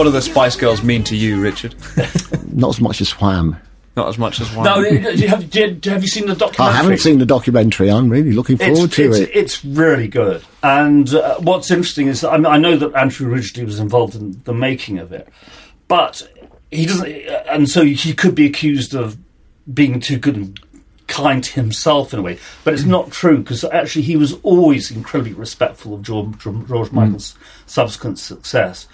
What do the Spice Girls mean to you, Richard? [LAUGHS] Not as much as Wham. Not as much as one. now, do you have, you- have you seen the documentary? I haven't seen the documentary. I'm really looking forward it's, to it's, it. It's really good. And uh, what's interesting is, I, mean, I know that Andrew Ridgeley was involved in the making of it, but he doesn't, uh, and so he could be accused of being too good and kind to himself in a way. But it's not true because actually he was always incredibly respectful of George, George Michael's subsequent success.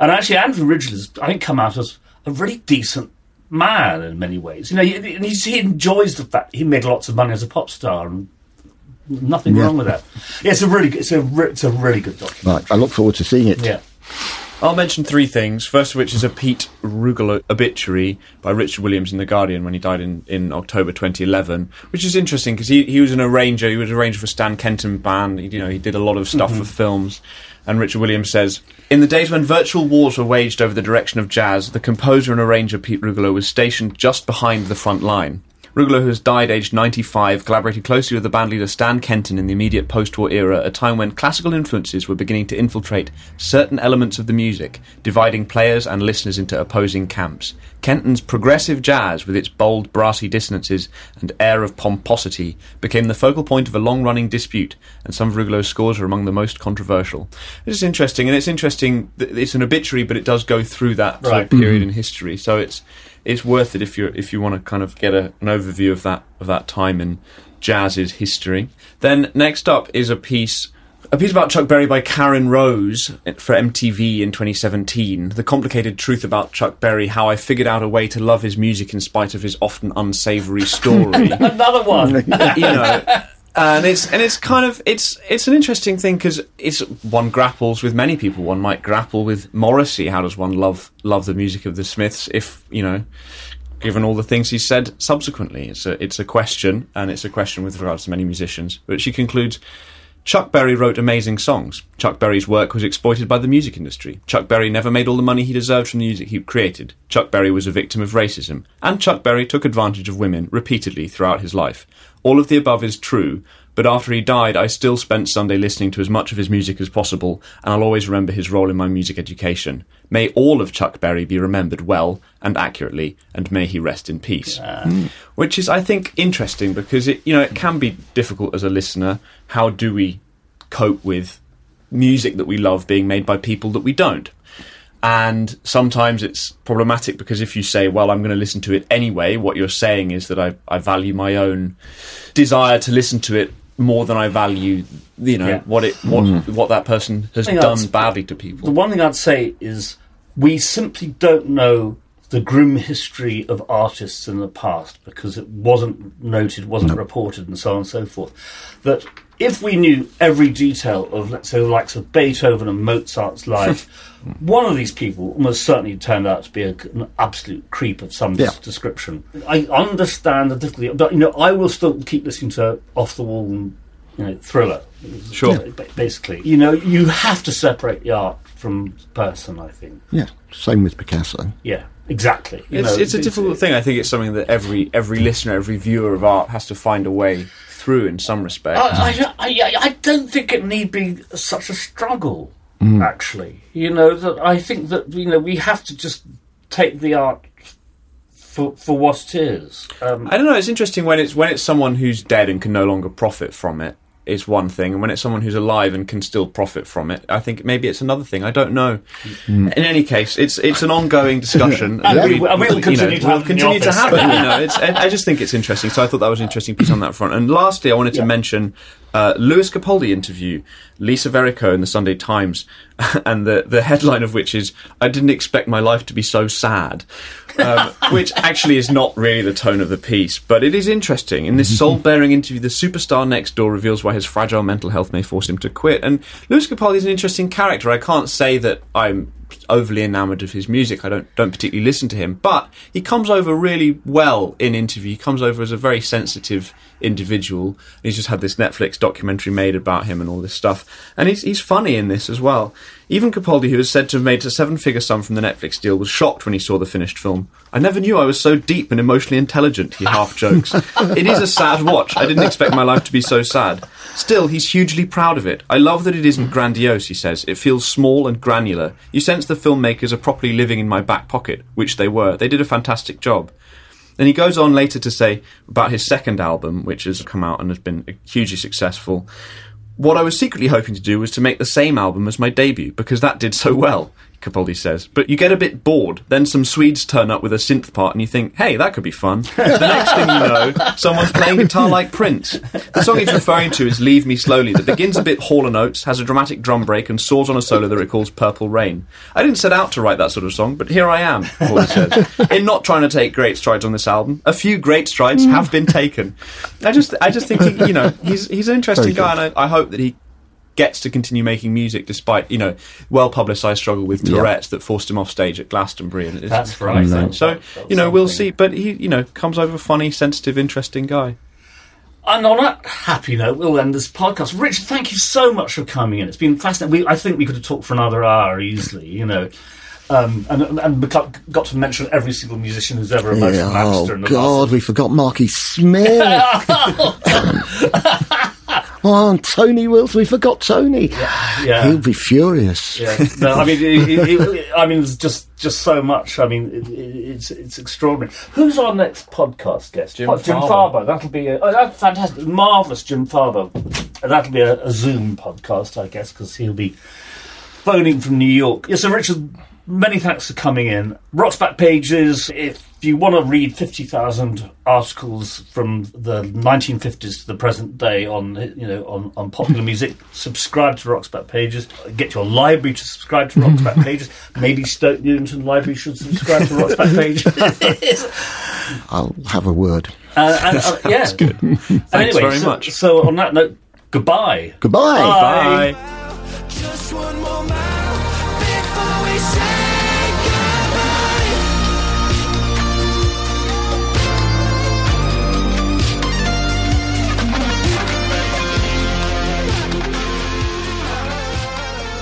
And actually, Andrew Ridgeley's, I think, come out as a really decent man in many ways. You know, he, he enjoys the fact he made lots of money as a pop star and nothing Yeah. wrong with that. Yeah, it's a really, it's a, it's a really good documentary. Right, I look forward to seeing it. Yeah. I'll mention three things. First of which is a Pete Rugolo obituary by Richard Williams in The Guardian when he died in, in October 2011, which is interesting because he, he was an arranger. He was an arranger for Stan Kenton Band. He, you know, he did a lot of stuff mm-hmm. for films. And Richard Williams says, In the days when virtual wars were waged over the direction of jazz, the composer and arranger Pete Rugolo was stationed just behind the front line. Rugolo, who has died aged 95, collaborated closely with the bandleader Stan Kenton in the immediate post-war era, a time when classical influences were beginning to infiltrate certain elements of the music, dividing players and listeners into opposing camps. Kenton's progressive jazz, with its bold, brassy dissonances and air of pomposity, became the focal point of a long-running dispute, and some of Rugolo's scores are among the most controversial. This is interesting, and it's interesting. It's an obituary, but it does go through that sort of Right. period mm-hmm. in history, so it's it's worth it if you if you want to kind of get a, an overview of that of that time in jazz's history. Then next up is a piece a piece about Chuck Berry by Karen Rose for MTV in 2017. The complicated truth about Chuck Berry: how I figured out a way to love his music in spite of his often unsavory [LAUGHS] story Another one. you know and it's and it's kind of it's it's an interesting thing because it's one grapples with many people one might grapple with Morrissey how does one love love the music of the Smiths if you know given all the things he said subsequently it's a it's a question and it's a question with regards to many musicians but she concludes Chuck Berry wrote amazing songs. Chuck Berry's work was exploited by the music industry. Chuck Berry never made all the money he deserved from the music he created. Chuck Berry was a victim of racism. And Chuck Berry took advantage of women repeatedly throughout his life. All of the above is true, but after he died, I still spent Sunday listening to as much of his music as possible, and I'll always remember his role in my music education. May all of Chuck Berry be remembered well and accurately, and may he rest in peace. Hmm. Which is, I think, interesting because it, you know, it can be difficult as a listener. How do we cope with music that we love being made by people that we don't? And sometimes it's problematic because if you say, well, I'm going to listen to it anyway, what you're saying is that I, I value my own desire to listen to it more than I value, you know, Yeah. what it what mm-hmm. what that person has done badly to people. The one thing I'd say is we simply don't know the grim history of artists in the past because it wasn't noted, wasn't reported, and so on and so forth. That if we knew every detail of, let's say, the likes of Beethoven and Mozart's [LAUGHS] life, one of these people almost certainly turned out to be a, an absolute creep of some Yeah. description. I understand the difficulty, but you know, I will still keep listening to Off the Wall and you know, Thriller. Sure. Basically, you know, you have to separate the art from person. I think. Yeah, same with Picasso. Yeah, exactly. You It's, know, it's a difficult thing. I think it's something that every every listener, every viewer of art has to find a way through in some respect. I, I, don't- I, I- I don't think it need be such a struggle. Mm. Actually, you know that I think that you know we have to just take the art for for what it is. Um, I don't know. It's interesting when it's when it's someone who's dead and can no longer profit from it. Is one thing, and when it's someone who's alive and can still profit from it, I think maybe it's another thing. I don't know. In any case, it's it's an ongoing discussion. [LAUGHS] And we- We- and we'll continue know, to we'll continue to have it. You [LAUGHS] know, it's, I just think it's interesting. So I thought that was an interesting piece on that front. And lastly, I wanted to mention uh, Lewis Capaldi interview, Lisa Verrico in the Sunday Times, [LAUGHS] and the the headline of which is "I didn't expect my life to be so sad," um, [LAUGHS] which actually is not really the tone of the piece, but it is interesting. In this [LAUGHS] soul-bearing interview, the superstar next door reveals why his fragile mental health may force him to quit. And Lewis Capaldi is an interesting character. I can't say that I'm overly enamoured of his music. I don't don't particularly listen to him, but he comes over really well in interview. He comes over as a very sensitive individual. He's just had this Netflix documentary made about him and all this stuff, and he's he's funny in this as well. Even Capaldi, who is said to have made a seven-figure sum from the Netflix deal, was shocked when he saw the finished film. I never knew I was so deep and emotionally intelligent. He half jokes. [LAUGHS] it is a sad watch. I didn't expect my life to be so sad. Still, he's hugely proud of it. I love that it isn't grandiose, he says. It feels small and granular. You sense the filmmakers are properly living in my back pocket, which they were. They did a fantastic job. Then he goes on later to say about his second album, which has come out and has been hugely successful. What I was secretly hoping to do was to make the same album as my debut, because that did so well, Capaldi says. But you get a bit bored. Then some Swedes turn up with a synth part, and you think, hey, that could be fun. the next thing you know, someone's playing guitar like Prince. The song he's referring to is Leave Me Slowly, that begins a bit Hall & Oates, has a dramatic drum break, and soars on a solo that recalls Purple Rain. I didn't set out to write that sort of song, but here I am, Capaldi says. In not trying to take great strides on this album, a few great strides have been taken. I just, I just think, he, you know, he's, he's an interesting Very guy, good. and I, I hope that he gets to continue making music despite you know well publicised struggle with Yeah. Tourette's that forced him off stage at Glastonbury and it's That's right. That- so that's you know we'll something. see but he you know comes over funny sensitive interesting guy And on that happy note, we'll end this podcast. Richard, thank you so much for coming in. It's been fascinating. We, I think we could have talked for another hour easily, you know. Um, and and beca- got to mention every single musician who's ever emerged Yeah, from Manchester oh in the God, last we forgot Marky Smith. [LAUGHS] [LAUGHS] oh, and Tony Wills, we forgot Tony. yeah. He'll be furious. Yeah, no, I mean, it, it, it- I mean, there's just just so much. I mean, it, it, it's it's extraordinary. Who's our next podcast guest? Jim Oh, Jim Farber. Farber. That'll be a oh, that's fantastic, marvelous, Jim Farber. That'll be a, a Zoom podcast, I guess, because he'll be phoning from New York. Yeah, so Richard, many thanks for coming in. Rock's back pages. If you want to read fifty thousand articles from the 1950s to the present day on you know on, on popular music, [LAUGHS] subscribe to Rock's back pages. Get your library to subscribe to Rock's back [LAUGHS] pages. Maybe Stoke Newington Library should subscribe to Rock's back pages. [LAUGHS] I'll have a word. Uh, and, uh, yeah, That's good. Thanks very so, much. So on that note, goodbye. Goodbye. Bye. Just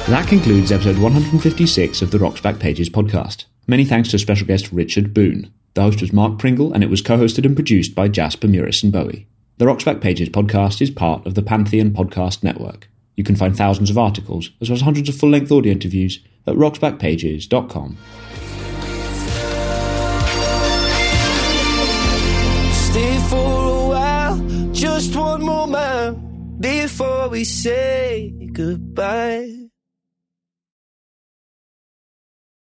That concludes episode 156 of the Rocks Back Pages podcast. Many thanks to special guest Richard Boon. The host was Mark Pringle, and it was co-hosted and produced by Jasper Muris and Bowie. The Rocks Back Pages podcast is part of the Pantheon Podcast Network. You can find thousands of articles, as well as hundreds of full-length audio interviews, at rocksbackpages.com. Stay for a while, just one more mile before we say goodbye.